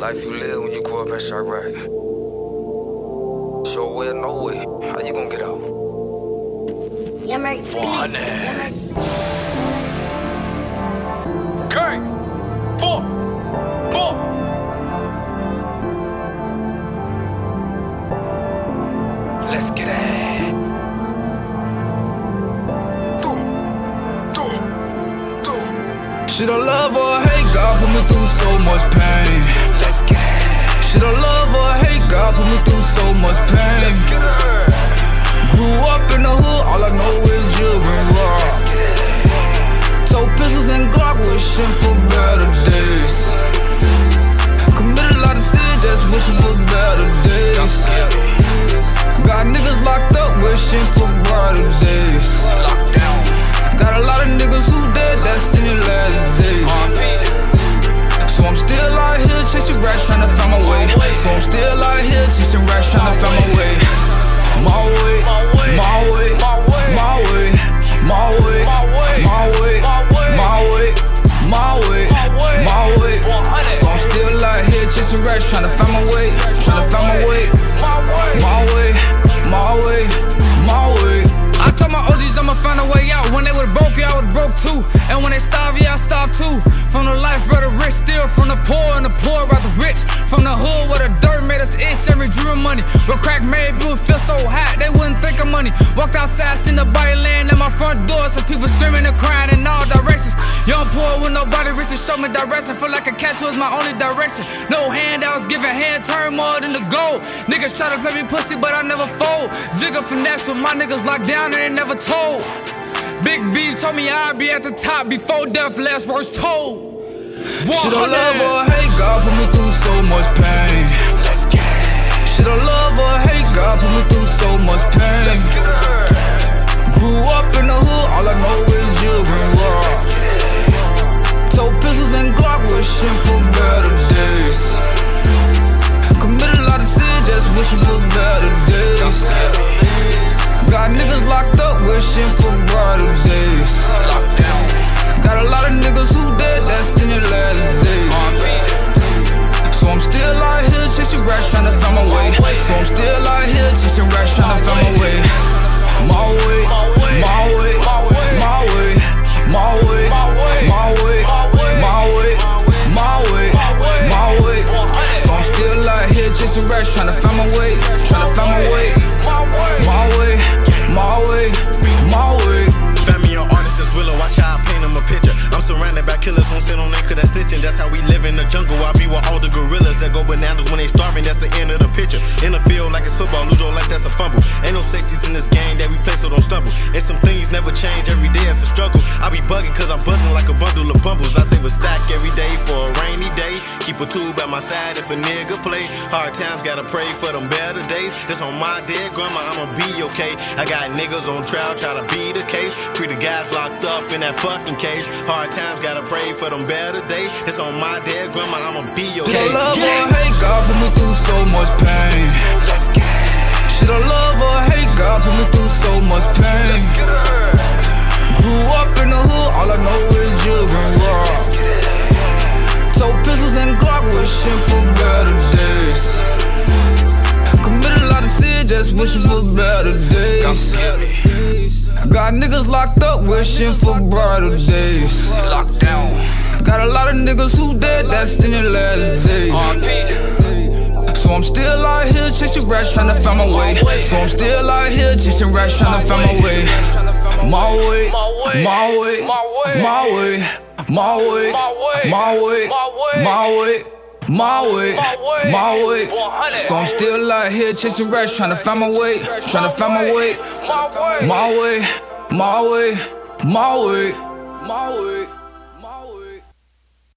Life you live when you grow up in Chiraq. Show way or no way. How you gonna get out? Yeah, Murray. Gang. Four. Four. Let's get it. Should I love or hate God put me through so much pain? Let's get it. Should I love or hate God put me through so much pain? Chasing rats, trying to find my way, trying to find my way. My way, my way, my way. I told my OGs I'ma find a way out. When they would've broke, yeah, I would've broke too. And when they starve, yeah, I starved too. From the life of the rich, steal from the poor, and the poor rather rich. From the hood where the dirt made us itch, every dream money. Where crack made people feel so hot, money. Walked outside, seen the body laying at my front door, some people screaming and crying in all directions. Young poor with nobody rich to show me direction. Feel like a cat was my only direction. No handouts, giving hand turn more than the gold. Niggas try to play me pussy, but I never fold. Jigger finesse with my niggas locked down and they never told. Big B told me I'd be at the top before death, last verse told. Should I love or hate God put me through so much pain? Better days. Got niggas locked up, wishing for brighter that's how we live in the jungle. I be with all the gorillas that go bananas when they starving. That's the end of the some things never change, every day it's a struggle. I be bugging cause I'm buzzing like a bundle of bumbles. I save a stack every day for a rainy day. Keep a tube at my side if a nigga play. Hard times, gotta pray for them better days. It's on my dead grandma, I'ma be okay. I got niggas on trial, try to be the case. Free the guys locked up in that fucking cage. Hard times, gotta pray for them better days. It's on my dead grandma, I'ma be Should okay. I love or hate God put me through so much pain? Let's get it. Should I love or hate God put me through so Got niggas locked up, wishing for brighter days. Lockdown. Got a lot of niggas who dead, that's in their last days. So I'm still out here chasing rats, trying to find my way. So I'm still out here chasing rats, trying to find my way. My way, my way, my way, my way, my way, my way. My way, my way. So I'm still out here chasing rats, trying to find my way, trying to find my way. My way, my way, my way, my way.